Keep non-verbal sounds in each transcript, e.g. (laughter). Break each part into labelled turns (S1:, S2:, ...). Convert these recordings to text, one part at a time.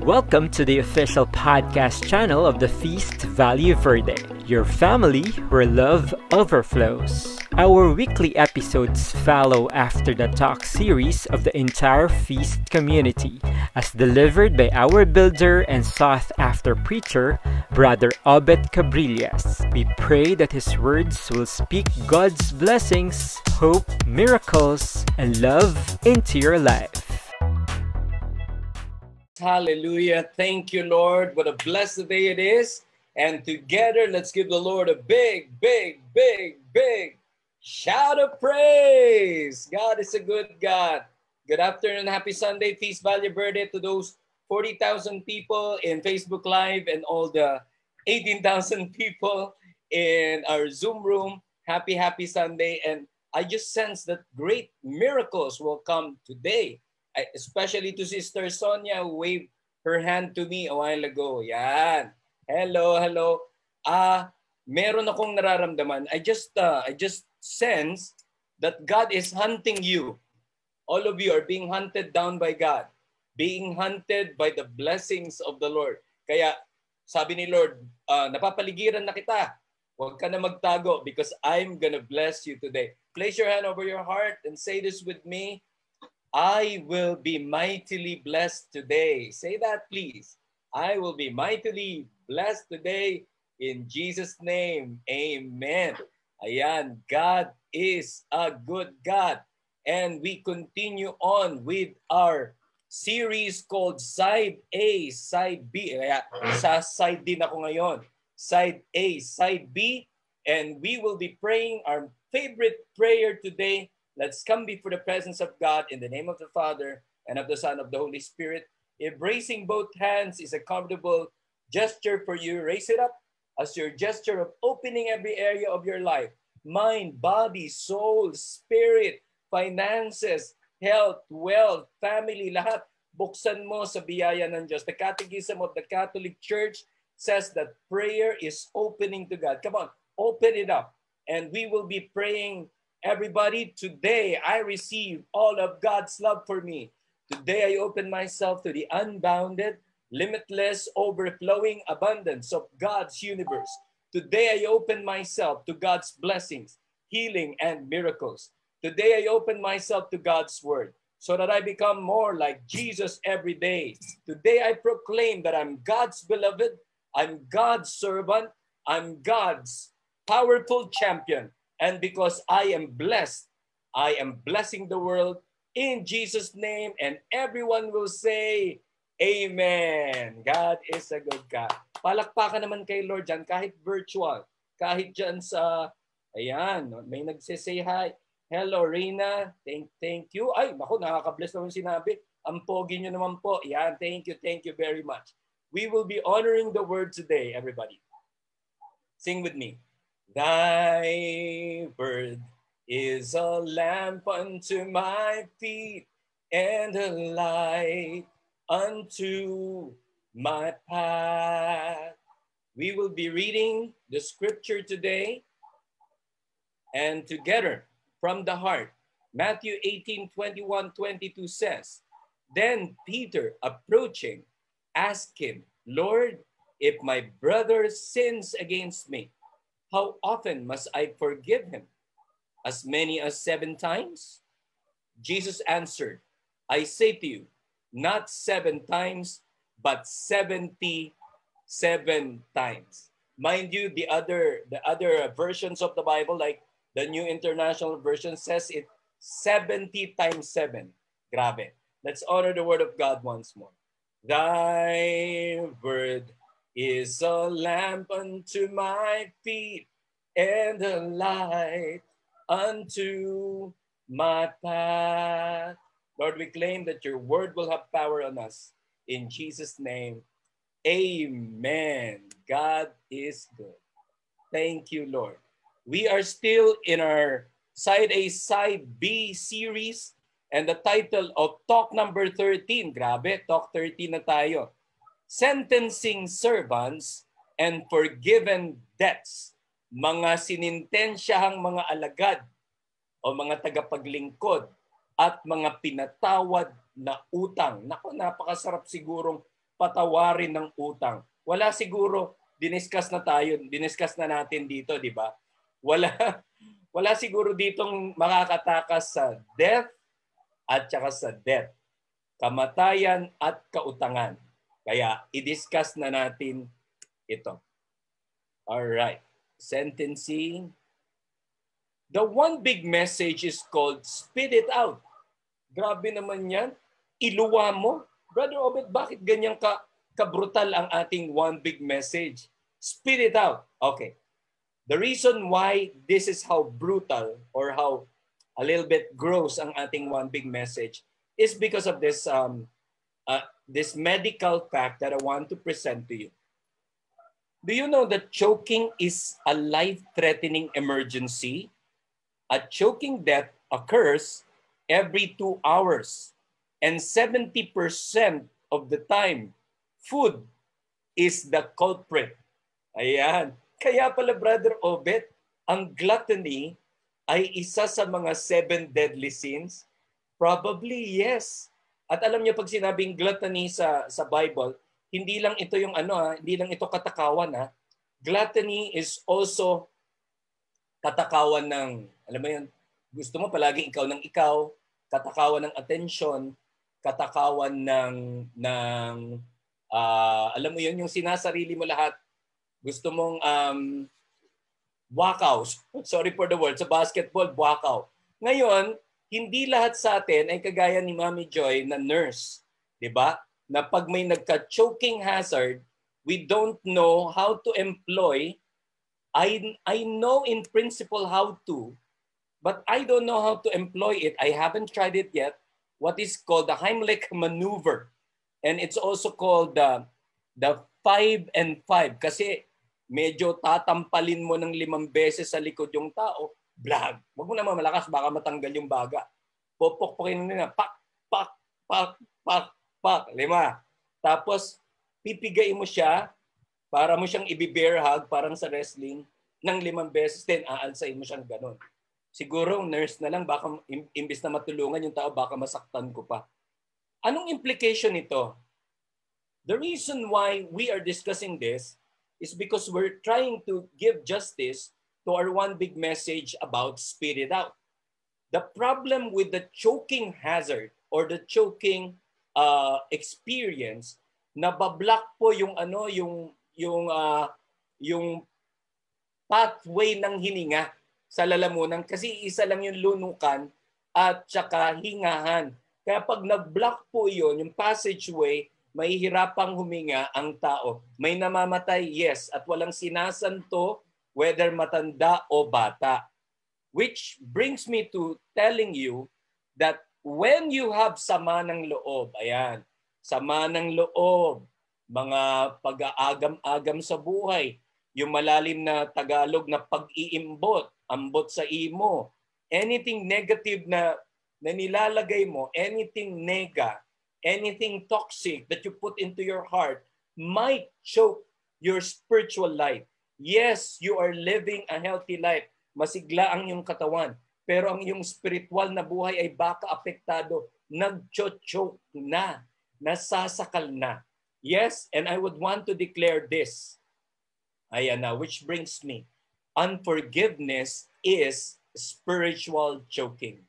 S1: Welcome to the official podcast channel of the Feast Value Verde, your family where love overflows. Our weekly episodes follow after the talk series of the entire Feast community, as delivered by our builder and sought after preacher, Brother Obed Cabrillas. We pray that his words will speak God's blessings, hope, miracles, and love into your life.
S2: Hallelujah. Thank you, Lord. What a blessed day it is. And together, let's give the Lord a big, big, big, big shout of praise. God is a good God. Good afternoon. Happy Sunday. Feast Value Birthday to those 40,000 people in Facebook Live and all the 18,000 (laughs) people in our Zoom room. Happy, happy Sunday. And I just sense that great miracles will come today especially to Sister Sonia who waved her hand to me a while ago. Yan. Hello, hello. Ah, uh, meron akong nararamdaman. I just uh, I just sense that God is hunting you. All of you are being hunted down by God. Being hunted by the blessings of the Lord. Kaya sabi ni Lord, uh, napapaligiran na kita. Huwag ka na magtago because I'm gonna bless you today. Place your hand over your heart and say this with me. I will be mightily blessed today. Say that, please. I will be mightily blessed today in Jesus' name. Amen. Ayan, God is a good God. And we continue on with our series called Side A, Side B. Kaya sa side din ako ngayon. Side A, Side B. And we will be praying our favorite prayer today Let's come before the presence of God in the name of the Father and of the Son of the Holy Spirit. Embracing both hands is a comfortable gesture for you. Raise it up as your gesture of opening every area of your life mind, body, soul, spirit, finances, health, wealth, family, lahat. Buksan mo sa biyaya ng Diyos. The Catechism of the Catholic Church says that prayer is opening to God. Come on, open it up. And we will be praying Everybody, today I receive all of God's love for me. Today I open myself to the unbounded, limitless, overflowing abundance of God's universe. Today I open myself to God's blessings, healing, and miracles. Today I open myself to God's word so that I become more like Jesus every day. Today I proclaim that I'm God's beloved, I'm God's servant, I'm God's powerful champion. And because I am blessed, I am blessing the world in Jesus' name. And everyone will say, Amen. God is a good God. Palakpakan naman kay Lord dyan, kahit virtual, kahit dyan sa, ayan, may nagsisay hi. Hello, Rina. Thank, thank you. Ay, naku, nakaka-bless naman sinabi. Ang pogi nyo naman po. Yan, thank you, thank you very much. We will be honoring the word today, everybody. Sing with me. Thy word is a lamp unto my feet and a light unto my path. We will be reading the scripture today and together from the heart. Matthew 18 21 22 says, Then Peter, approaching, asked him, Lord, if my brother sins against me, how often must I forgive him? As many as seven times? Jesus answered, I say to you, not seven times, but 77 times. Mind you, the other the other versions of the Bible, like the New International Version, says it 70 times 7. Grabe. Let's honor the word of God once more. Thy word is a lamp unto my feet and a light unto my path. Lord, we claim that your word will have power on us. In Jesus' name, amen. God is good. Thank you, Lord. We are still in our Side A, Side B series and the title of Talk number 13. Grabe, Talk 13 na tayo sentencing servants and forgiven debts, mga sinintensyahang mga alagad o mga tagapaglingkod at mga pinatawad na utang. Nako, napakasarap sigurong patawarin ng utang. Wala siguro, diniscuss na tayo, diniscuss na natin dito, di ba? Wala, (laughs) wala siguro ditong makakatakas sa death at saka sa death. Kamatayan at kautangan. Kaya i-discuss na natin ito. All right. Sentencing. The one big message is called spit it out. Grabe naman yan. Iluwa mo. Brother Obed, bakit ganyan ka kabrutal ang ating one big message? Spit it out. Okay. The reason why this is how brutal or how a little bit gross ang ating one big message is because of this um, uh, this medical fact that I want to present to you. Do you know that choking is a life-threatening emergency? A choking death occurs every two hours. And 70% of the time, food is the culprit. Ayan. Kaya pala, Brother Obet, ang gluttony ay isa sa mga seven deadly sins? Probably yes. At alam niyo pag sinabing gluttony sa sa Bible, hindi lang ito yung ano ha, hindi lang ito katakawan ha. Gluttony is also katakawan ng, alam mo yun, gusto mo palagi ikaw ng ikaw, katakawan ng attention, katakawan ng ng uh, alam mo yun yung sinasarili mo lahat. Gusto mong um wakaw. (laughs) Sorry for the word. Sa basketball, wakaw. Ngayon, hindi lahat sa atin ay kagaya ni Mami Joy na nurse. 'Di ba? Na pag may nagka-choking hazard, we don't know how to employ I I know in principle how to, but I don't know how to employ it. I haven't tried it yet. What is called the Heimlich maneuver. And it's also called the, the five and five kasi medyo tatampalin mo ng limang beses sa likod yung tao, blag. Huwag mo naman malakas, baka matanggal yung baga. Popokpokin mo na, pak, pak, pak, pak, pak, lima. Tapos, pipigayin mo siya para mo siyang i-bear hug, parang sa wrestling, ng limang beses, then aalsain mo siyang ganun. Siguro nurse na lang, baka imbis na matulungan yung tao, baka masaktan ko pa. Anong implication nito? The reason why we are discussing this is because we're trying to give justice to our one big message about spit it out. The problem with the choking hazard or the choking uh, experience, nabablock po yung ano yung yung uh, yung pathway ng hininga sa lalamunan kasi isa lang yung lunukan at saka hingahan. Kaya pag nag-block po yun, yung passageway, mahihirapang huminga ang tao. May namamatay, yes, at walang sinasanto whether matanda o bata. Which brings me to telling you that when you have sama ng loob, ayan, sama ng loob, mga pag-aagam-agam sa buhay, yung malalim na Tagalog na pag-iimbot, ambot sa imo, anything negative na, na nilalagay mo, anything nega, anything toxic that you put into your heart might choke your spiritual life. Yes, you are living a healthy life. Masigla ang iyong katawan. Pero ang iyong spiritual na buhay ay baka apektado. Nag-choke na. Nasasakal na. Yes, and I would want to declare this. Ayan na, which brings me Unforgiveness is spiritual choking.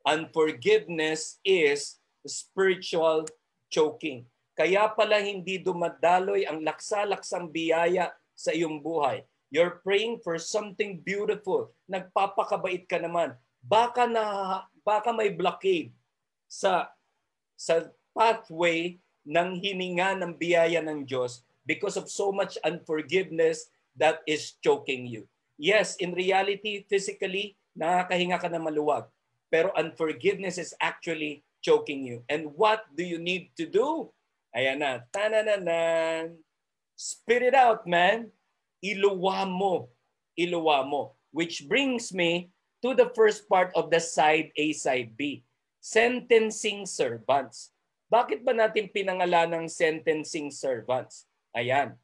S2: Unforgiveness is spiritual choking. Kaya pala hindi dumadaloy ang laksa-laksang biyaya sa iyong buhay. You're praying for something beautiful. Nagpapakabait ka naman. Baka na baka may blockade sa sa pathway ng hininga ng biyaya ng Diyos because of so much unforgiveness that is choking you. Yes, in reality, physically, nakakahinga ka na maluwag. Pero unforgiveness is actually choking you. And what do you need to do? Ayan na. Tanananan. Spit it out, man. Iluwa mo. Iluwa mo. Which brings me to the first part of the side A, side B. Sentencing servants. Bakit ba natin pinangalan ng sentencing servants? Ayan.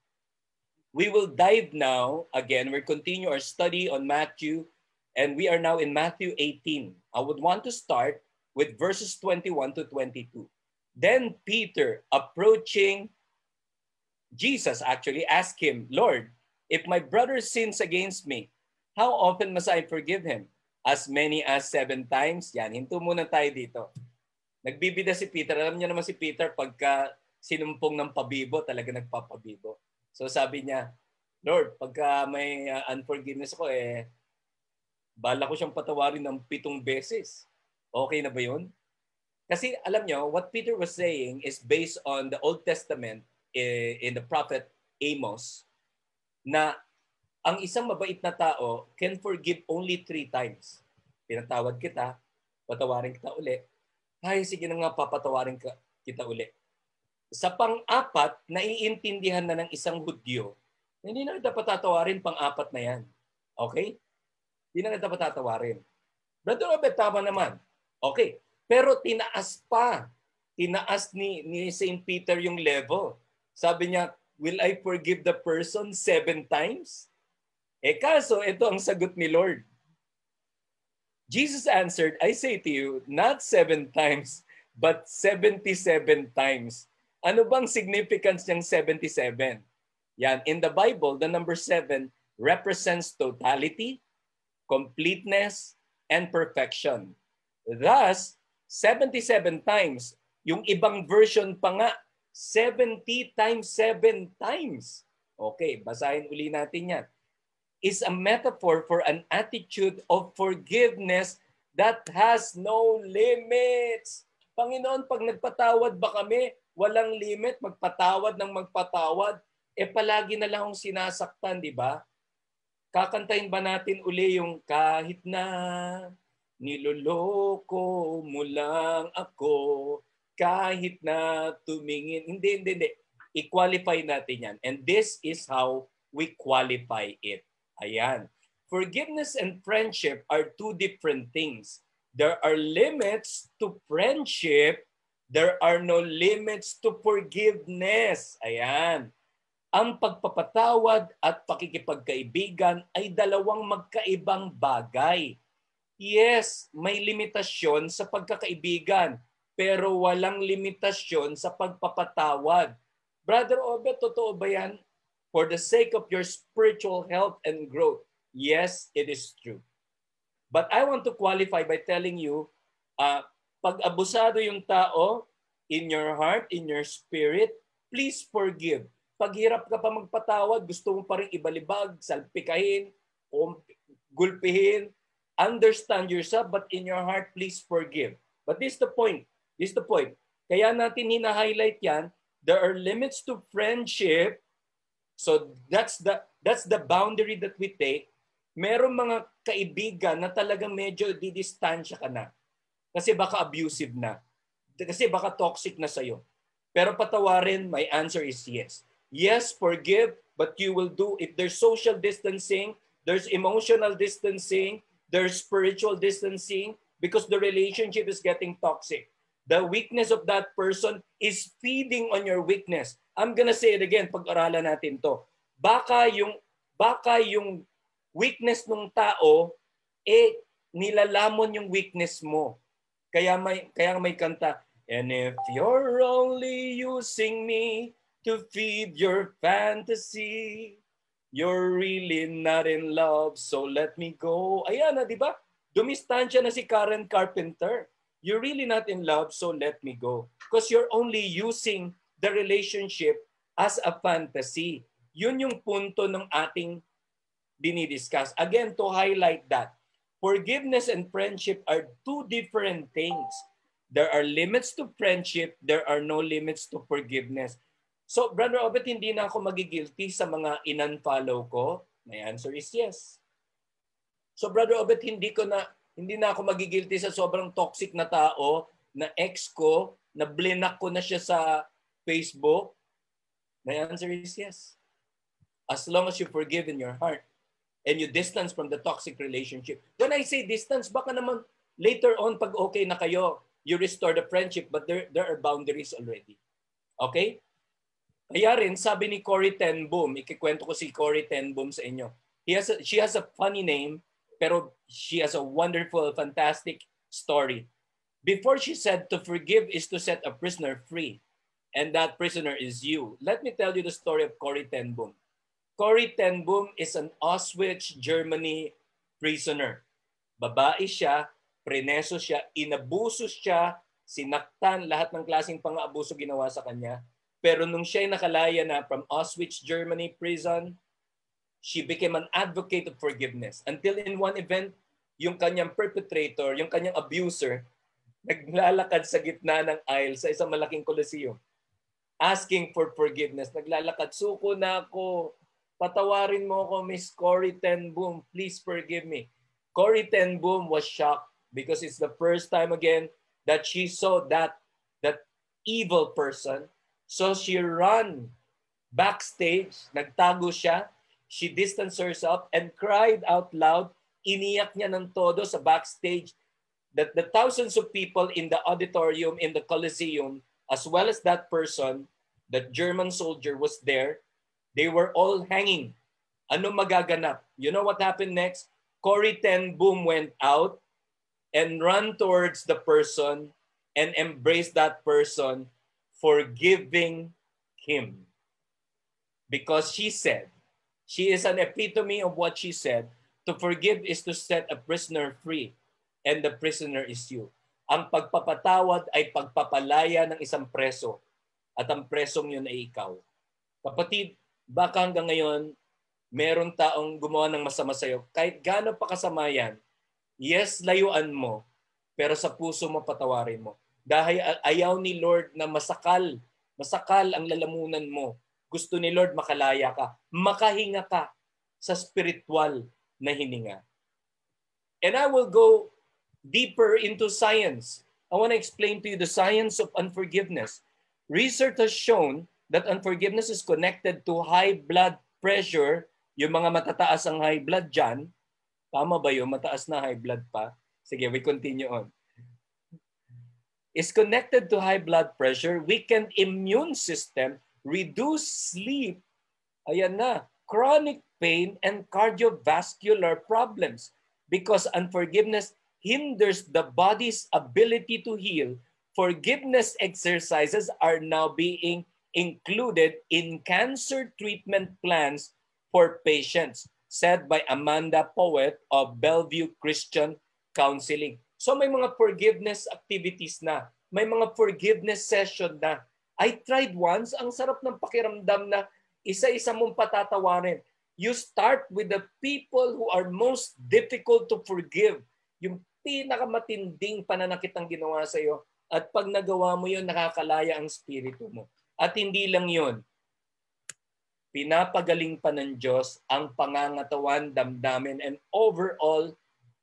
S2: We will dive now, again, we continue our study on Matthew, and we are now in Matthew 18. I would want to start with verses 21 to 22. Then Peter, approaching Jesus actually asked him, Lord, if my brother sins against me, how often must I forgive him? As many as seven times? Yan, hinto muna tayo dito. Nagbibida si Peter. Alam niya naman si Peter, pagka sinumpong ng pabibo, talaga nagpapabibo. So sabi niya, Lord, pagka may uh, unforgiveness ako, eh, bala ko siyang patawarin ng pitong beses. Okay na ba yun? Kasi alam nyo, what Peter was saying is based on the Old Testament in, in the prophet Amos na ang isang mabait na tao can forgive only three times. Pinatawad kita, patawarin kita uli. Ay, sige na nga, papatawarin ka, kita uli. Sa pang-apat, naiintindihan na ng isang Hudyo, hindi na dapat tatawarin pang-apat na yan. Okay? Hindi na dapat tatawarin. Brother Robert, tama naman. Okay. Pero tinaas pa. Tinaas ni, ni St. Peter yung level. Sabi niya, will I forgive the person seven times? Eh kaso, ito ang sagot ni Lord. Jesus answered, I say to you, not seven times, but 77 times. Ano bang significance ng 77? Yan, in the Bible, the number 7 represents totality, completeness, and perfection. Thus, 77 times. Yung ibang version pa nga, 70 times 7 times. Okay, basahin uli natin yan. Is a metaphor for an attitude of forgiveness that has no limits. Panginoon, pag nagpatawad ba kami, walang limit, magpatawad ng magpatawad, eh palagi na lang akong sinasaktan, di ba? Kakantahin ba natin uli yung kahit na Niloloko mo lang ako kahit na tumingin. Hindi, hindi, hindi. I-qualify natin yan. And this is how we qualify it. Ayan. Forgiveness and friendship are two different things. There are limits to friendship. There are no limits to forgiveness. Ayan. Ang pagpapatawad at pakikipagkaibigan ay dalawang magkaibang bagay Yes, may limitasyon sa pagkakaibigan, pero walang limitasyon sa pagpapatawad. Brother Obed, totoo ba yan? For the sake of your spiritual health and growth, yes, it is true. But I want to qualify by telling you, uh, pag abusado yung tao in your heart, in your spirit, please forgive. Pag hirap ka pa magpatawad, gusto mo pa rin ibalibag, salpikahin, gulpihin, understand yourself, but in your heart, please forgive. But this is the point. This is the point. Kaya natin hina-highlight yan. There are limits to friendship. So that's the that's the boundary that we take. Meron mga kaibigan na talagang medyo didistansya ka na. Kasi baka abusive na. Kasi baka toxic na sa'yo. Pero patawarin, my answer is yes. Yes, forgive, but you will do, if there's social distancing, there's emotional distancing, There's spiritual distancing because the relationship is getting toxic. The weakness of that person is feeding on your weakness. I'm gonna say it again, pag-aralan natin to. Baka yung, baka yung weakness ng tao, eh, nilalamon yung weakness mo. Kaya may, kaya may kanta, And if you're only using me to feed your fantasy, You're really not in love, so let me go. Ayan na, di ba? Dumistansya na si Karen Carpenter. You're really not in love, so let me go. Because you're only using the relationship as a fantasy. Yun yung punto ng ating dinidiscuss. Again, to highlight that, forgiveness and friendship are two different things. There are limits to friendship, there are no limits to forgiveness. So, Brother Obet, hindi na ako magigilty sa mga in-unfollow ko? My answer is yes. So, Brother Obet, hindi ko na hindi na ako magigilty sa sobrang toxic na tao na ex ko, na blinak ko na siya sa Facebook? My answer is yes. As long as you forgive in your heart and you distance from the toxic relationship. When I say distance, baka naman later on pag okay na kayo, you restore the friendship but there, there are boundaries already. Okay? Kaya rin, sabi ni Cory Ten Boom, ikikwento ko si Cory Ten Boom sa inyo. He has a, she has a funny name, pero she has a wonderful, fantastic story. Before she said to forgive is to set a prisoner free. and that prisoner is you. Let me tell you the story of Corrie ten Boom. Corrie ten Boom is an Auschwitz, Germany prisoner. Babae siya, preneso siya, inabuso siya, sinaktan, lahat ng klaseng pang-abuso ginawa sa kanya. Pero nung siya ay nakalaya na from Auschwitz, Germany prison, she became an advocate of forgiveness. Until in one event, yung kanyang perpetrator, yung kanyang abuser, naglalakad sa gitna ng aisle sa isang malaking coliseum asking for forgiveness. Naglalakad, suko na ako. Patawarin mo ako, Miss Cory Ten Boom. Please forgive me. Cory Ten Boom was shocked because it's the first time again that she saw that that evil person. So she ran backstage, nagtago siya, she distanced herself and cried out loud. Iniyak niya ng todo sa backstage that the thousands of people in the auditorium, in the Colosseum, as well as that person, that German soldier was there, they were all hanging. Ano magaganap? You know what happened next? Corrie Ten Boom went out and ran towards the person and embraced that person, forgiving him. Because she said, she is an epitome of what she said, to forgive is to set a prisoner free, and the prisoner is you. Ang pagpapatawad ay pagpapalaya ng isang preso, at ang presong yun ay ikaw. Kapatid, baka hanggang ngayon, meron taong gumawa ng masama sa'yo, kahit gaano pa kasama yan, yes, layuan mo, pero sa puso mo patawarin mo. Dahil ayaw ni Lord na masakal, masakal ang lalamunan mo. Gusto ni Lord makalaya ka, makahinga ka sa spiritual na hininga. And I will go deeper into science. I want to explain to you the science of unforgiveness. Research has shown that unforgiveness is connected to high blood pressure yung mga matataas ang high blood dyan, tama ba yung mataas na high blood pa? Sige, we continue on. Is connected to high blood pressure, weakened immune system, reduced sleep, ayan na, chronic pain, and cardiovascular problems. Because unforgiveness hinders the body's ability to heal, forgiveness exercises are now being included in cancer treatment plans for patients, said by Amanda Poet of Bellevue Christian Counseling. So may mga forgiveness activities na, may mga forgiveness session na. I tried once, ang sarap ng pakiramdam na isa-isa mong patatawarin. You start with the people who are most difficult to forgive. Yung pinakamatinding pananakit ang ginawa sa iyo. At pag nagawa mo yun, nakakalaya ang spirito mo. At hindi lang yun, pinapagaling pa ng Diyos ang pangangatawan, damdamin, and overall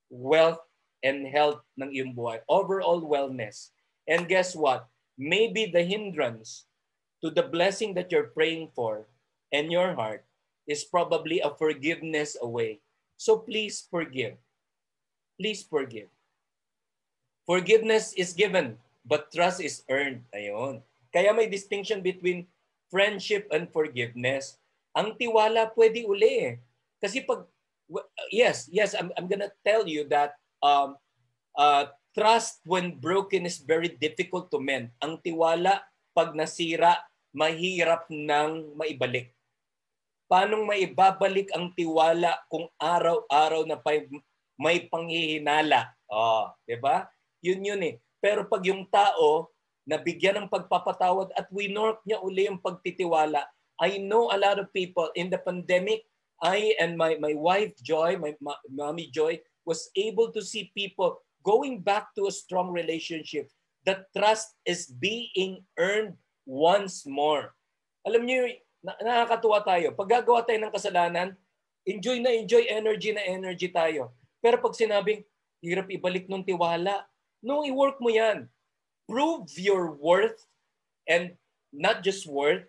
S2: wealth and health ng iyong buhay. Overall wellness. And guess what? Maybe the hindrance to the blessing that you're praying for in your heart is probably a forgiveness away. So please forgive. Please forgive. Forgiveness is given, but trust is earned. Ayun. Kaya may distinction between friendship and forgiveness. Ang tiwala pwede uli. Kasi pag, yes, yes, I'm, I'm gonna tell you that um, uh, trust when broken is very difficult to mend. Ang tiwala, pag nasira, mahirap nang maibalik. Paano maibabalik ang tiwala kung araw-araw na may panghihinala? Oh, 'di ba? Yun yun eh. Pero pag yung tao nabigyan ng pagpapatawad at winork niya uli yung pagtitiwala. I know a lot of people in the pandemic, I and my, my wife Joy, my ma- mommy Joy, was able to see people going back to a strong relationship. The trust is being earned once more. Alam niyo, na- nakakatuwa tayo. Pag gagawa tayo ng kasalanan, enjoy na enjoy, energy na energy tayo. Pero pag sinabing, hirap ibalik nung tiwala, nung i-work mo yan, prove your worth and not just worth,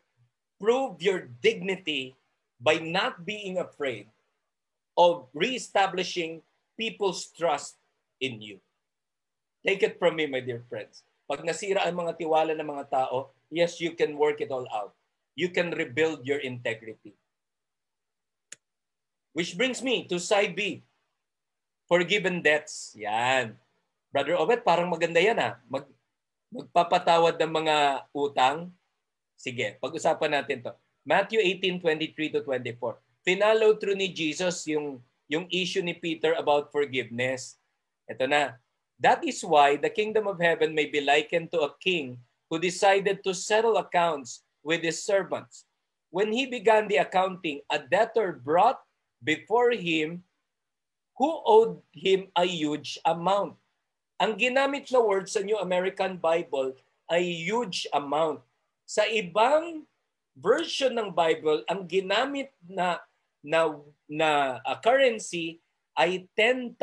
S2: prove your dignity by not being afraid of reestablishing people's trust in you. Take it from me, my dear friends. Pag nasira ang mga tiwala ng mga tao, yes, you can work it all out. You can rebuild your integrity. Which brings me to side B. Forgiven debts. Yan. Brother Obet, parang maganda yan ha. Ah. Mag, magpapatawad ng mga utang, Sige, pag-usapan natin to. Matthew 18:23 to 24. Finalo through ni Jesus yung yung issue ni Peter about forgiveness. Ito na. That is why the kingdom of heaven may be likened to a king who decided to settle accounts with his servants. When he began the accounting, a debtor brought before him who owed him a huge amount. Ang ginamit na word sa New American Bible ay huge amount. Sa ibang version ng Bible, ang ginamit na na na uh, currency ay 10,000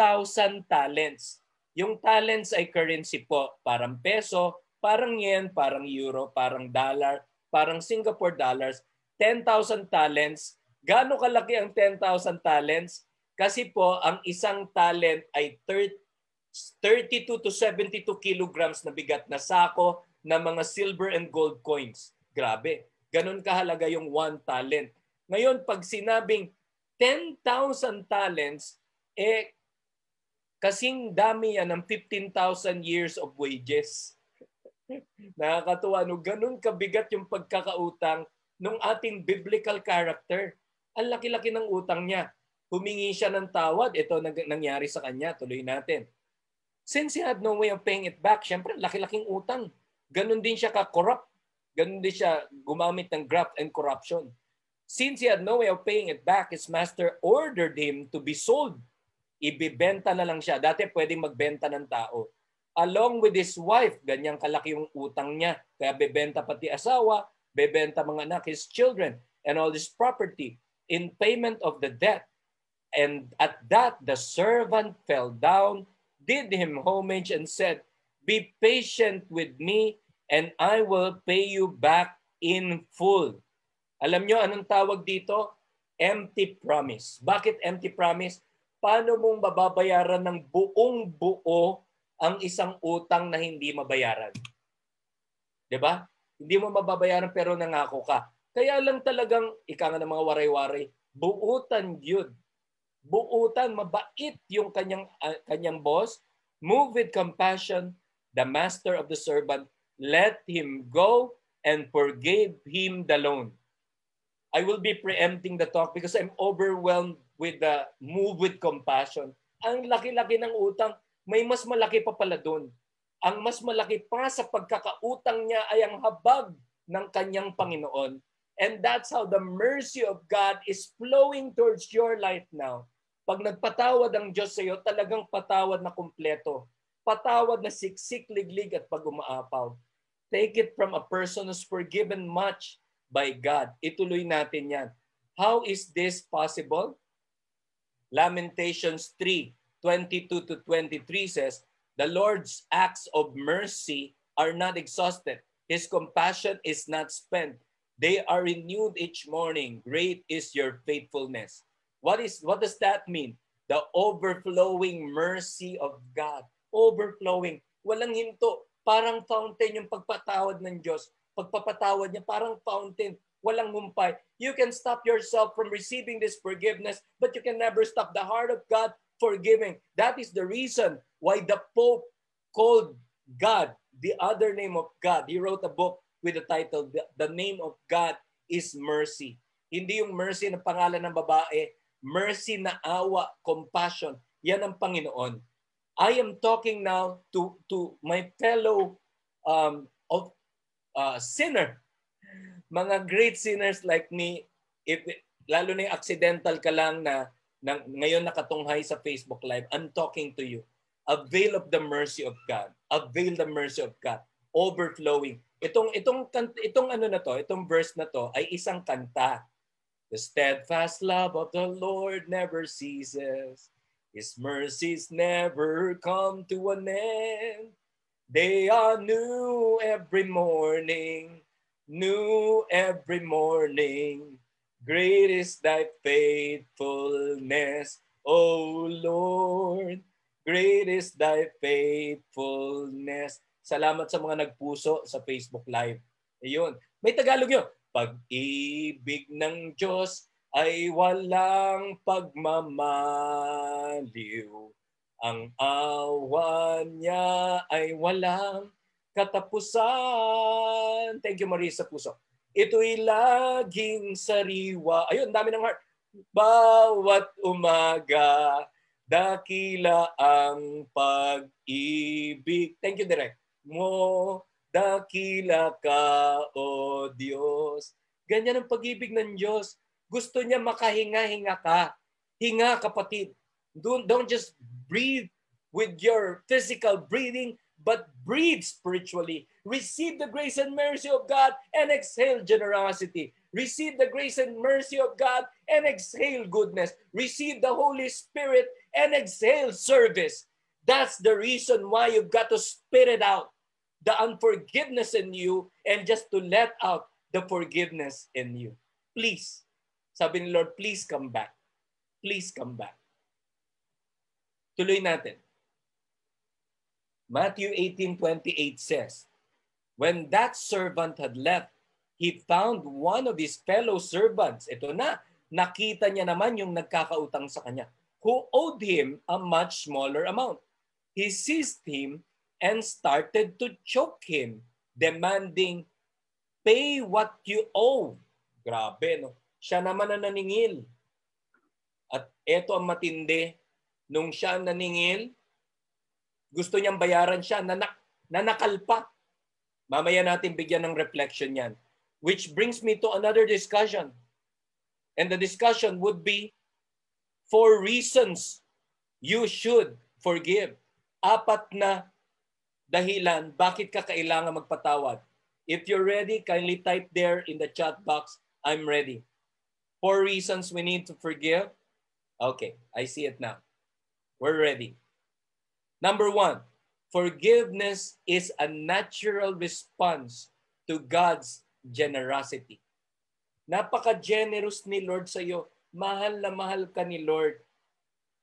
S2: talents. Yung talents ay currency po, parang peso, parang yen, parang euro, parang dollar, parang Singapore dollars. 10,000 talents. Gaano kalaki ang 10,000 talents? Kasi po, ang isang talent ay 32 to 72 kilograms na bigat na sako ng mga silver and gold coins. Grabe. Ganon kahalaga yung one talent. Ngayon, pag sinabing 10,000 talents, eh, kasing dami yan ng 15,000 years of wages. (laughs) Nakakatuwa, no? Ganun kabigat yung pagkakautang ng ating biblical character. Ang laki-laki ng utang niya. Humingi siya ng tawad. Ito nangyari sa kanya. Tuloy natin. Since he had no way of paying it back, syempre, laki-laking utang. Ganun din siya ka-corrupt Ganun din siya gumamit ng graft and corruption. Since he had no way of paying it back, his master ordered him to be sold. Ibibenta na lang siya. Dati pwedeng magbenta ng tao. Along with his wife, ganyang kalaki yung utang niya. Kaya bebenta pati asawa, bebenta mga anak, his children, and all his property in payment of the debt. And at that, the servant fell down, did him homage, and said, Be patient with me, and I will pay you back in full. Alam nyo anong tawag dito? Empty promise. Bakit empty promise? Paano mong mababayaran ng buong buo ang isang utang na hindi mabayaran? 'Di ba? Hindi mo mababayaran pero nangako ka. Kaya lang talagang ika nga ng mga waray-waray, buutan yun. Buutan, mabait yung kanyang uh, kanyang boss. Move with compassion, the master of the servant let him go and forgave him the loan. I will be preempting the talk because I'm overwhelmed with the move with compassion. Ang laki-laki ng utang, may mas malaki pa pala doon. Ang mas malaki pa sa pagkakautang niya ay ang habag ng kanyang Panginoon. And that's how the mercy of God is flowing towards your life now. Pag nagpatawad ang Diyos sa iyo, talagang patawad na kumpleto. Patawad na siksik, liglig at pag-umaapaw. Take it from a person who's forgiven much by God. Ituloy natin yan. How is this possible? Lamentations 3, 22 to 23 says, The Lord's acts of mercy are not exhausted. His compassion is not spent. They are renewed each morning. Great is your faithfulness. What is what does that mean? The overflowing mercy of God. Overflowing. Walang hinto. Parang fountain yung pagpatawad ng Diyos. Pagpapatawad niya, parang fountain. Walang humpay. You can stop yourself from receiving this forgiveness, but you can never stop the heart of God forgiving. That is the reason why the Pope called God the other name of God. He wrote a book with the title, The Name of God is Mercy. Hindi yung mercy ng pangalan ng babae, mercy na awa, compassion. Yan ang Panginoon. I am talking now to, to my fellow um, of uh, sinner. Mga great sinners like me, if, lalo na yung accidental ka lang na, na ngayon nakatunghay sa Facebook Live, I'm talking to you. Avail of the mercy of God. Avail the mercy of God. Overflowing. Itong, itong, itong ano na to, itong verse na to ay isang kanta. The steadfast love of the Lord never ceases. His mercies never come to an end. They are new every morning, new every morning. Great is thy faithfulness, O Lord. Great is thy faithfulness. Salamat sa mga nagpuso sa Facebook Live. Ayun. May Tagalog yun. Pag-ibig ng Diyos ay walang pagmamaliw. Ang awa niya ay walang katapusan. Thank you, Marisa Puso. ito'y laging sariwa. Ayun, dami ng heart. Bawat umaga, dakila ang pag-ibig. Thank you, Direk. Mo, dakila ka, O Diyos. Ganyan ang pag-ibig ng Diyos. Gusto niya makahinga-hinga ka. Hinga, kapatid. Don't, don't just breathe with your physical breathing, but breathe spiritually. Receive the grace and mercy of God and exhale generosity. Receive the grace and mercy of God and exhale goodness. Receive the Holy Spirit and exhale service. That's the reason why you've got to spit it out, the unforgiveness in you, and just to let out the forgiveness in you. Please, sabi ni Lord, please come back. Please come back. Tuloy natin. Matthew 18:28 says, When that servant had left, he found one of his fellow servants. Ito na, nakita niya naman yung nagkakautang sa kanya, who owed him a much smaller amount. He seized him and started to choke him, demanding, Pay what you owe. Grabe, no? Siya naman ang naningil. At eto ang matindi, nung siya naningil, gusto niyang bayaran siya, nanak, nanakal pa. Mamaya natin bigyan ng reflection yan. Which brings me to another discussion. And the discussion would be four reasons you should forgive. Apat na dahilan bakit ka kailangan magpatawad. If you're ready, kindly type there in the chat box, I'm ready. Four reasons we need to forgive. Okay, I see it now. We're ready. Number one, forgiveness is a natural response to God's generosity. Napaka-generous ni Lord sa iyo. Mahal na mahal ka ni Lord.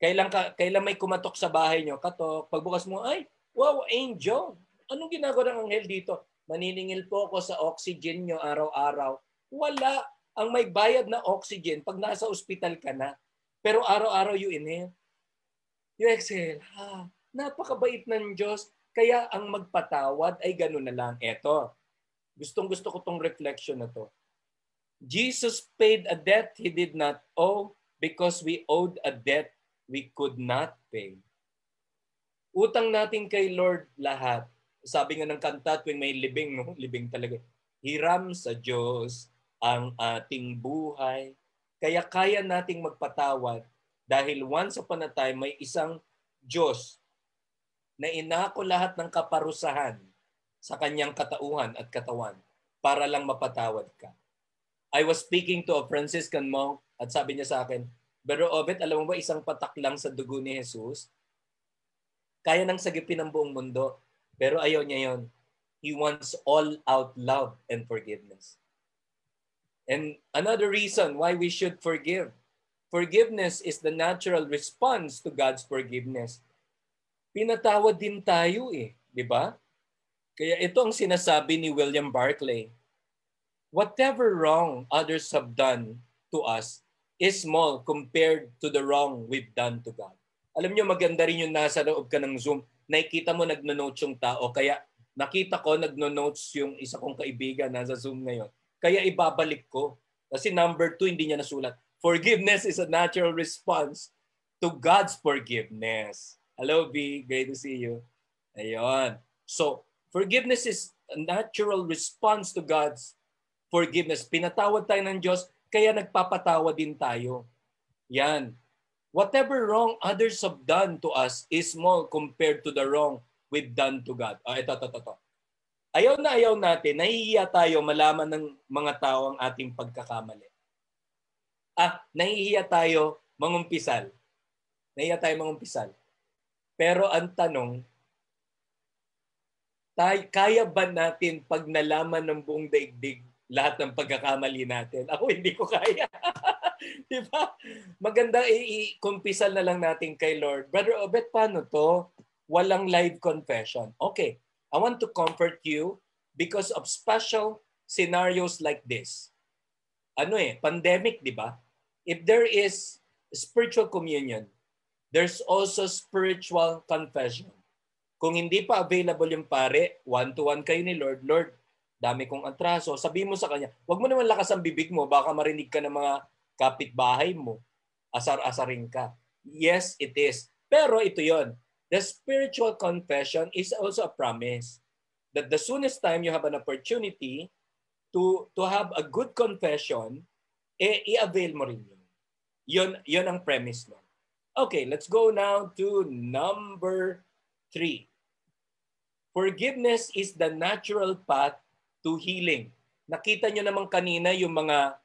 S2: Kailan, ka, kailan may kumatok sa bahay nyo, katok, pagbukas mo, ay, wow, angel. Anong ginagawa ng anghel dito? Maniningil po ako sa oxygen nyo araw-araw. Wala. Ang may bayad na oxygen pag nasa ospital ka na. Pero araw-araw you inhale. You exhale. Ha, napakabait ng Diyos. Kaya ang magpatawad ay gano'n na lang. Eto, gustong gusto ko tong reflection na to. Jesus paid a debt he did not owe because we owed a debt we could not pay. Utang natin kay Lord lahat. Sabi nga ng kanta tuwing may libing, no? (laughs) libing talaga. Hiram sa Diyos ang ating buhay. Kaya kaya nating magpatawad dahil once upon a time may isang Diyos na inako lahat ng kaparusahan sa kanyang katauhan at katawan para lang mapatawad ka. I was speaking to a Franciscan monk at sabi niya sa akin, Pero Obet, alam mo ba isang patak lang sa dugo ni Jesus? Kaya nang sagipin ang buong mundo. Pero ayaw niya yon. He wants all-out love and forgiveness. And another reason why we should forgive. Forgiveness is the natural response to God's forgiveness pinatawad din tayo eh, di ba? Kaya ito ang sinasabi ni William Barclay. Whatever wrong others have done to us is small compared to the wrong we've done to God. Alam niyo maganda rin yung nasa loob ka ng Zoom, nakikita mo nagno-notes yung tao, kaya nakita ko nagno-notes yung isa kong kaibigan nasa Zoom ngayon. Kaya ibabalik ko. Kasi number two, hindi niya nasulat. Forgiveness is a natural response to God's forgiveness. Hello, B. Great to see you. Ayun. So, forgiveness is a natural response to God's forgiveness. Pinatawad tayo ng Diyos, kaya nagpapatawad din tayo. Yan. Whatever wrong others have done to us is small compared to the wrong we've done to God. Ah, ito, ito, ito, ito. Ayaw na ayaw natin, nahihiya tayo malaman ng mga tao ang ating pagkakamali. Ah, nahihiya tayo mangumpisal. Nahihiya tayo mangumpisal. Pero ang tanong, tay, kaya ba natin pag nalaman ng buong daigdig lahat ng pagkakamali natin? Ako hindi ko kaya. (laughs) Di ba? Maganda i-kumpisal na lang natin kay Lord. Brother Obet, paano to? Walang live confession. Okay, I want to comfort you because of special scenarios like this. Ano eh, pandemic, di ba? If there is spiritual communion, there's also spiritual confession. Kung hindi pa available yung pare, one-to-one kayo ni Lord, Lord, dami kong atraso. Sabi mo sa kanya, wag mo naman lakas ang bibig mo, baka marinig ka ng mga kapitbahay mo. Asar-asarin ka. Yes, it is. Pero ito yon. The spiritual confession is also a promise that the soonest time you have an opportunity to to have a good confession, eh, i-avail mo rin yun. Yun, yun ang premise mo. Okay, let's go now to number three. Forgiveness is the natural path to healing. Nakita nyo naman kanina yung mga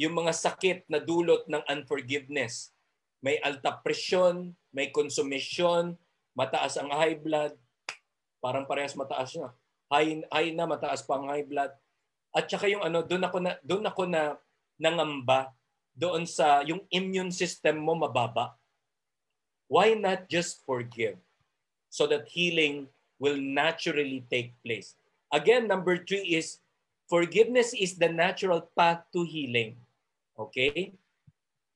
S2: yung mga sakit na dulot ng unforgiveness. May alta presyon, may consumption, mataas ang high blood, parang parehas mataas na. High, high na, mataas pa ang high blood. At saka yung ano, doon ako na doon ako na nangamba doon sa yung immune system mo mababa. Why not just forgive so that healing will naturally take place? Again, number three is forgiveness is the natural path to healing. Okay?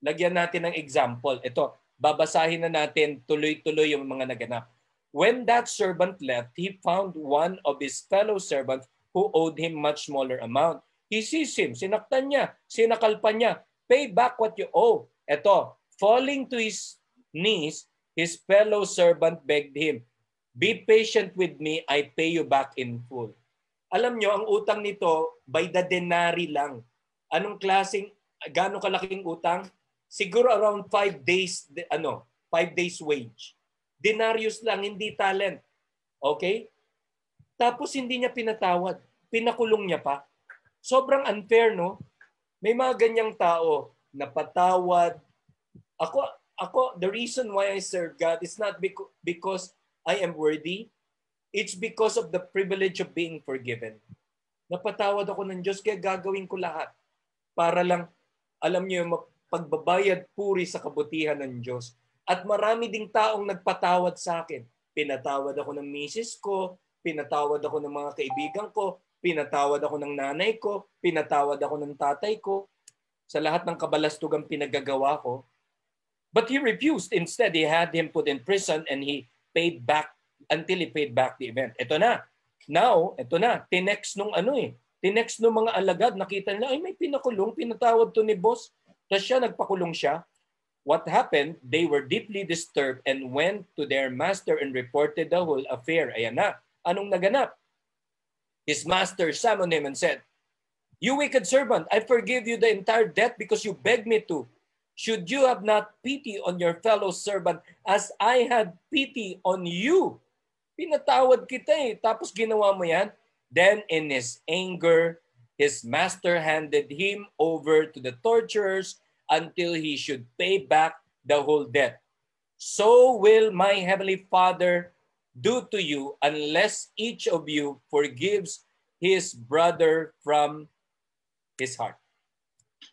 S2: Lagyan natin ng example. Ito, babasahin na natin tuloy-tuloy yung mga naganap. When that servant left, he found one of his fellow servants who owed him much smaller amount. He sees him, sinaktan niya, sinakalpan niya, pay back what you owe. Ito, falling to his knees, his fellow servant begged him, Be patient with me, I pay you back in full. Alam nyo, ang utang nito by the denari lang. Anong klaseng, gano'ng kalaking utang? Siguro around 5 days, ano, 5 days wage. Denarius lang, hindi talent. Okay? Tapos hindi niya pinatawad. Pinakulong niya pa. Sobrang unfair, no? May mga ganyang tao na patawad. Ako, ako, the reason why I serve God is not because I am worthy. It's because of the privilege of being forgiven. Napatawad ako ng Diyos kaya gagawin ko lahat para lang, alam niyo, pagbabayad puri sa kabutihan ng Diyos. At marami ding taong nagpatawad sa akin. Pinatawad ako ng misis ko, pinatawad ako ng mga kaibigan ko, pinatawad ako ng nanay ko, pinatawad ako ng tatay ko, sa lahat ng kabalastugang pinagagawa ko. But he refused. Instead, he had him put in prison and he paid back until he paid back the event. Ito na. Now, ito na. Tinext nung ano eh. Tinext nung mga alagad. Nakita nila, ay may pinakulong. Pinatawad to ni boss. Tapos siya, nagpakulong siya. What happened, they were deeply disturbed and went to their master and reported the whole affair. Ayan na. Anong naganap? His master summoned him and said, You wicked servant, I forgive you the entire debt because you begged me to. Should you have not pity on your fellow servant as I had pity on you? Pinatawad kita eh. Tapos ginawa mo yan. Then in his anger, his master handed him over to the torturers until he should pay back the whole debt. So will my heavenly Father do to you unless each of you forgives his brother from his heart.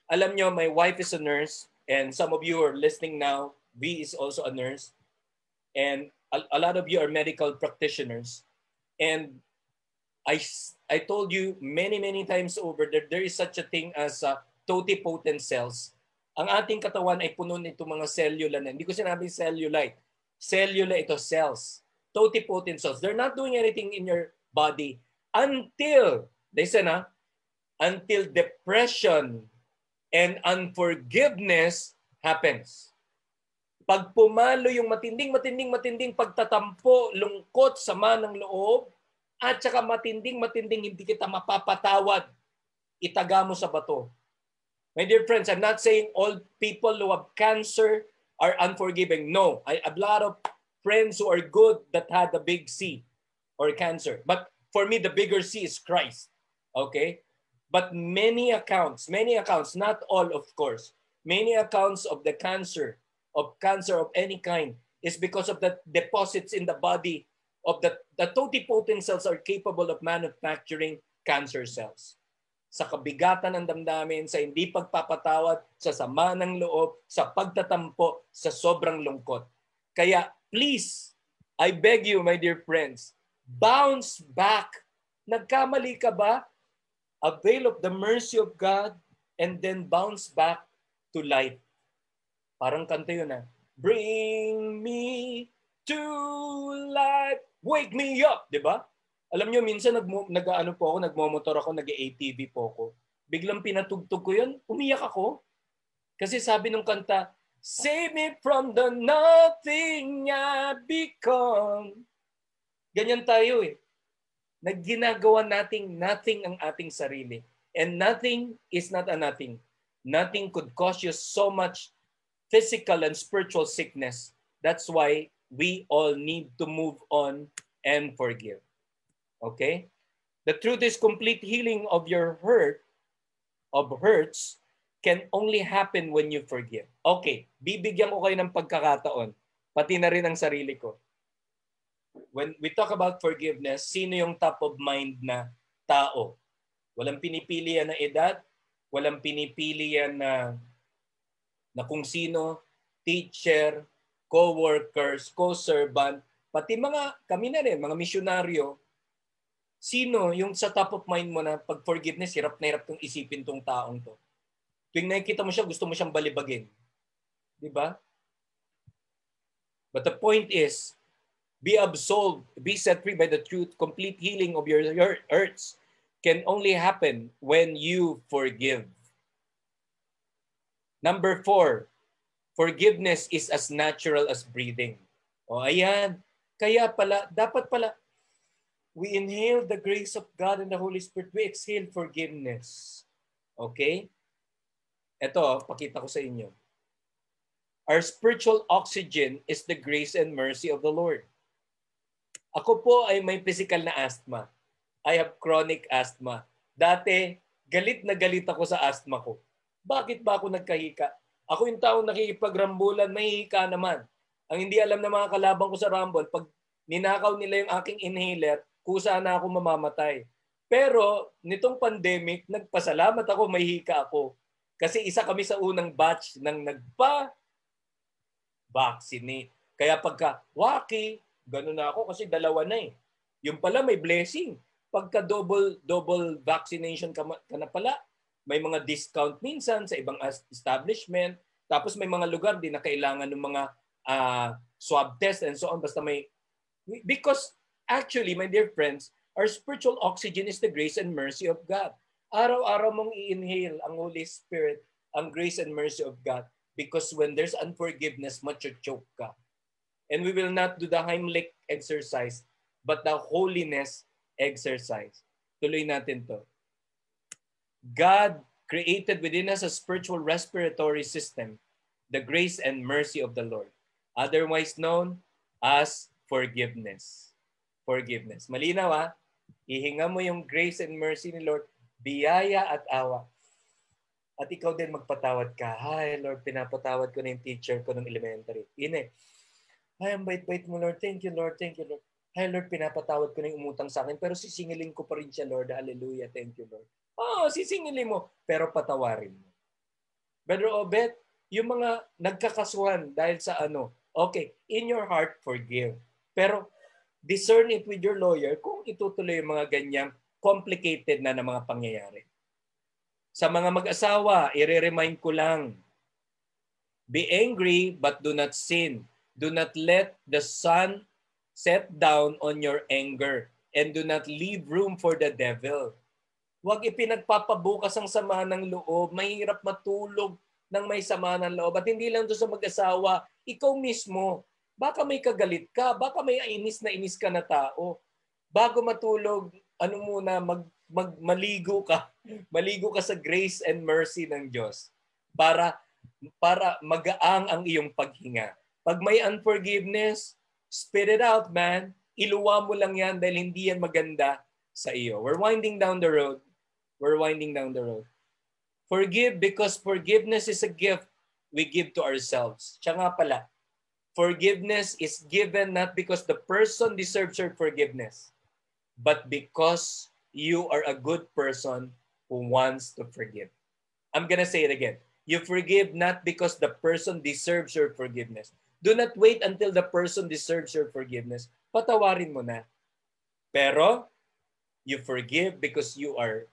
S2: Alam nyo, my wife is a nurse and some of you are listening now. V is also a nurse. And a, a lot of you are medical practitioners. And I, I told you many, many times over that there is such a thing as uh, totipotent cells. Ang ating katawan ay puno nito mga cellula na. Hindi ko sinabing cellulite. Cellula ito, cells. Totipotent cells. They're not doing anything in your body until, listen ha, until depression and unforgiveness happens. Pag pumalo yung matinding, matinding, matinding pagtatampo, lungkot, sama ng loob, at saka matinding, matinding hindi kita mapapatawad, itaga mo sa bato. My dear friends, I'm not saying all people who have cancer are unforgiving. No, I have a lot of friends who are good that had a big C or cancer. But for me, the bigger C is Christ. Okay? But many accounts, many accounts, not all of course, many accounts of the cancer of cancer of any kind is because of the deposits in the body of the, the totipotent cells are capable of manufacturing cancer cells. Sa kabigatan ng damdamin, sa hindi pagpapatawad, sa sama ng loob, sa pagtatampo, sa sobrang lungkot. Kaya please, I beg you, my dear friends, bounce back. Nagkamali ka ba? Avail of the mercy of God and then bounce back to life. Parang kanta yun ah. Bring me to life. Wake me up. Di ba? Alam nyo, minsan nag, nag ano po ako, nagmomotor ako, nag-ATV po ako. Biglang pinatugtog ko yun, umiyak ako. Kasi sabi ng kanta, Save me from the nothing I become. Ganyan tayo eh. Nagginagawa nating nothing ang ating sarili. And nothing is not a nothing. Nothing could cause you so much physical and spiritual sickness. That's why we all need to move on and forgive. Okay? The truth is complete healing of your hurt, of hurts, can only happen when you forgive. Okay, bibigyan ko kayo ng pagkakataon, pati na rin ang sarili ko. When we talk about forgiveness, sino yung top of mind na tao? Walang pinipili yan na edad, walang pinipili yan na, na kung sino, teacher, co-workers, co-servant, pati mga, kami na rin, mga misyonaryo, sino yung sa top of mind mo na pag forgiveness, hirap na hirap tong isipin tong taong to. Tuwing nakikita mo siya, gusto mo siyang balibagin. Di ba? But the point is, be absolved, be set free by the truth, complete healing of your hurts can only happen when you forgive. Number four, forgiveness is as natural as breathing. O ayan, kaya pala, dapat pala, we inhale the grace of God and the Holy Spirit. We exhale forgiveness. Okay? Ito, pakita ko sa inyo. Our spiritual oxygen is the grace and mercy of the Lord. Ako po ay may physical na asthma. I have chronic asthma. Dati, galit na galit ako sa asthma ko. Bakit ba ako nagkahika? Ako yung taong nakikipagrambulan, may hika naman. Ang hindi alam ng mga kalabang ko sa Rumble, pag ninakaw nila yung aking inhaler, kusa na ako mamamatay. Pero nitong pandemic, nagpasalamat ako, may hika ako. Kasi isa kami sa unang batch ng nagpa vaccinate. Kaya pagka waki, ganun na ako kasi dalawa na eh. Yung pala may blessing. Pagka double double vaccination ka, ka na pala, may mga discount minsan sa ibang establishment. Tapos may mga lugar din na kailangan ng mga uh, swab test and so on. Basta may... Because Actually, my dear friends, our spiritual oxygen is the grace and mercy of God. Araw-araw mong i-inhale ang Holy Spirit, ang grace and mercy of God. Because when there's unforgiveness, macho-choke ka. And we will not do the Heimlich exercise, but the holiness exercise. Tuloy natin to. God created within us a spiritual respiratory system, the grace and mercy of the Lord, otherwise known as forgiveness forgiveness. Malinaw ha? Ihinga mo yung grace and mercy ni Lord, biyaya at awa. At ikaw din magpatawad ka. Hi Lord, pinapatawad ko na yung teacher ko ng elementary. Ine. Ay, ang bait-bait mo Lord. Thank you Lord. Thank you Lord. Hi Lord, pinapatawad ko na yung umutang sa akin. Pero sisingilin ko pa rin siya Lord. Hallelujah. Thank you Lord. Oh, sisingilin mo. Pero patawarin mo. Brother Obet, yung mga nagkakasuhan dahil sa ano, okay, in your heart, forgive. Pero discern it with your lawyer kung itutuloy yung mga ganyang complicated na na mga pangyayari. Sa mga mag-asawa, i-remind ko lang, be angry but do not sin. Do not let the sun set down on your anger and do not leave room for the devil. Huwag ipinagpapabukas ang sama ng loob. Mahirap matulog ng may sama ng loob. At hindi lang doon sa mag-asawa, ikaw mismo, Baka may kagalit ka, baka may inis na inis ka na tao. Bago matulog, ano muna, mag, mag, maligo ka. (laughs) Maligo ka sa grace and mercy ng Diyos para para magaang ang iyong paghinga. Pag may unforgiveness, spit it out, man. Iluwa mo lang yan dahil hindi yan maganda sa iyo. We're winding down the road. We're winding down the road. Forgive because forgiveness is a gift we give to ourselves. Siya nga pala, Forgiveness is given not because the person deserves your forgiveness, but because you are a good person who wants to forgive. I'm to say it again. You forgive not because the person deserves your forgiveness. Do not wait until the person deserves your forgiveness. Patawarin mo na. Pero, you forgive because you are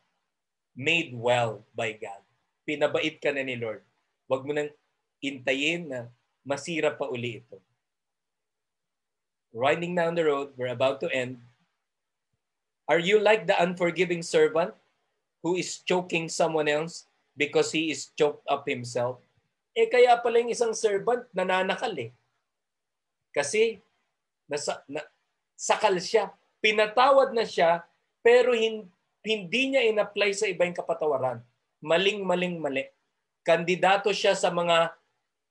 S2: made well by God. Pinabait ka na ni Lord. Huwag mo nang intayin na masira pa uli ito. Riding down the road, we're about to end. Are you like the unforgiving servant who is choking someone else because he is choked up himself? Eh kaya pala yung isang servant nananakal eh. Kasi nasa, na, sakal siya. Pinatawad na siya pero hin, hindi niya in-apply sa iba yung kapatawaran. Maling-maling mali. Kandidato siya sa mga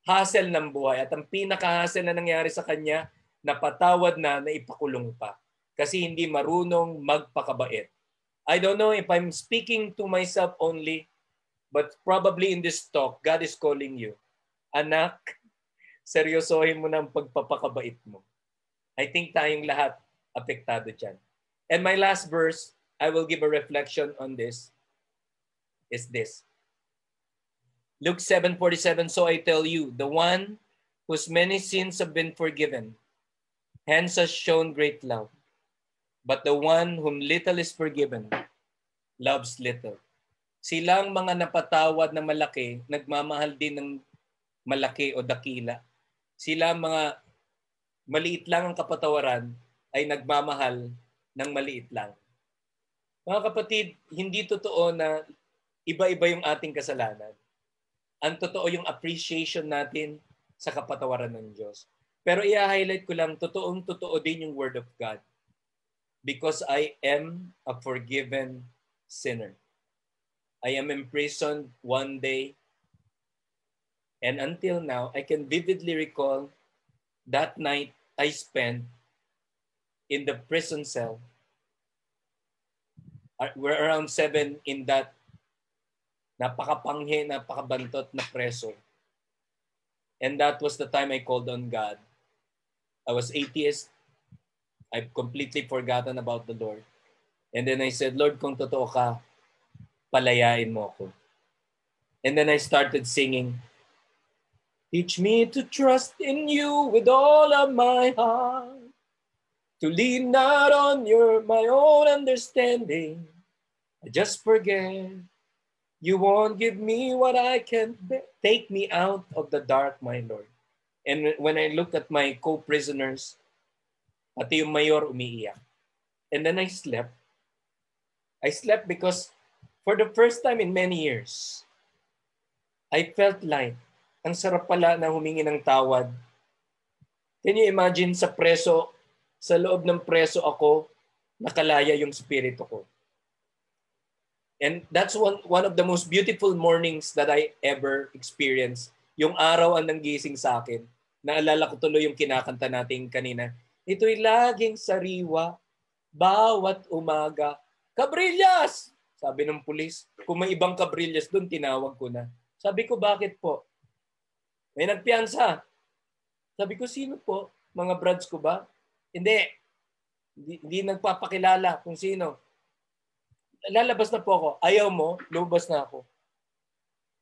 S2: hassle ng buhay at ang pinaka-hassle na nangyari sa kanya, napatawad na na ipakulong pa kasi hindi marunong magpakabait. I don't know if I'm speaking to myself only, but probably in this talk, God is calling you. Anak, seryosohin mo ang pagpapakabait mo. I think tayong lahat apektado dyan. And my last verse, I will give a reflection on this, is this. Luke 7:47 So I tell you the one whose many sins have been forgiven hence has shown great love but the one whom little is forgiven loves little Silang mga napatawad na malaki nagmamahal din ng malaki o dakila sila mga maliit lang ang kapatawaran ay nagmamahal ng maliit lang mga kapatid hindi totoo na iba-iba yung ating kasalanan ang totoo yung appreciation natin sa kapatawaran ng Diyos. Pero i-highlight ko lang, totoong totoo din yung Word of God. Because I am a forgiven sinner. I am imprisoned one day. And until now, I can vividly recall that night I spent in the prison cell. We're around seven in that napakapanghe, napakabantot na preso. And that was the time I called on God. I was atheist. I've completely forgotten about the Lord. And then I said, Lord, kung totoo ka, palayain mo ako. And then I started singing, Teach me to trust in you with all of my heart, to lean not on your my own understanding. I just forget You won't give me what I can. Take me out of the dark, my Lord. And when I look at my co-prisoners, pati yung mayor umiiyak. And then I slept. I slept because for the first time in many years, I felt like ang sarap pala na humingi ng tawad. Can you imagine sa preso, sa loob ng preso ako, nakalaya yung spirito ko. And that's one, one of the most beautiful mornings that I ever experienced. Yung araw ang nanggising sa akin. Naalala ko tuloy yung kinakanta natin kanina. Ito'y laging sariwa, bawat umaga. Kabrillas! Sabi ng pulis. Kung may ibang kabrillas doon, tinawag ko na. Sabi ko, bakit po? May nagpiansa. Sabi ko, sino po? Mga brads ko ba? Hindi. Hindi, hindi nagpapakilala kung sino lalabas na po ako. Ayaw mo, lumabas na ako.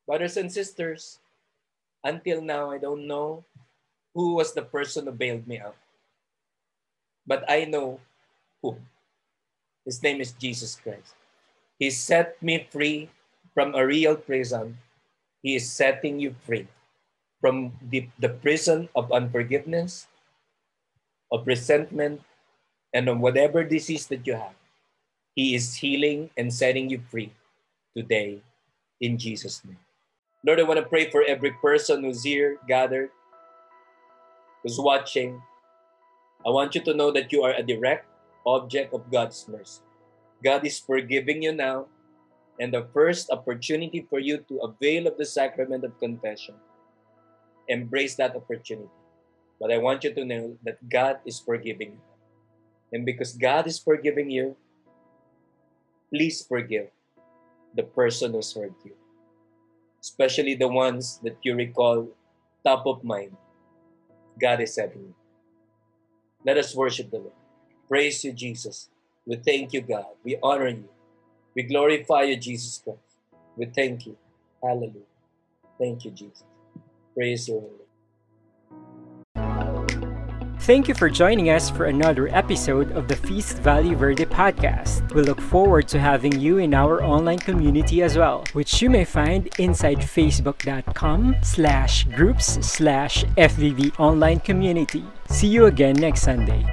S2: Brothers and sisters, until now, I don't know who was the person who bailed me out. But I know who. His name is Jesus Christ. He set me free from a real prison. He is setting you free from the, the prison of unforgiveness, of resentment, and of whatever disease that you have. He is healing and setting you free today in Jesus' name. Lord, I want to pray for every person who's here gathered, who's watching. I want you to know that you are a direct object of God's mercy. God is forgiving you now, and the first opportunity for you to avail of the sacrament of confession. Embrace that opportunity. But I want you to know that God is forgiving you. And because God is forgiving you, please forgive the person who's hurt you, especially the ones that you recall top of mind. God is having you. Let us worship the Lord. Praise you, Jesus. We thank you, God. We honor you. We glorify you, Jesus Christ. We thank you. Hallelujah. Thank you, Jesus. Praise your name.
S1: Thank you for joining us for another episode of the Feast Valley Verde podcast. We look forward to having you in our online community as well, which you may find inside facebook.com slash groups slash FVV online community. See you again next Sunday.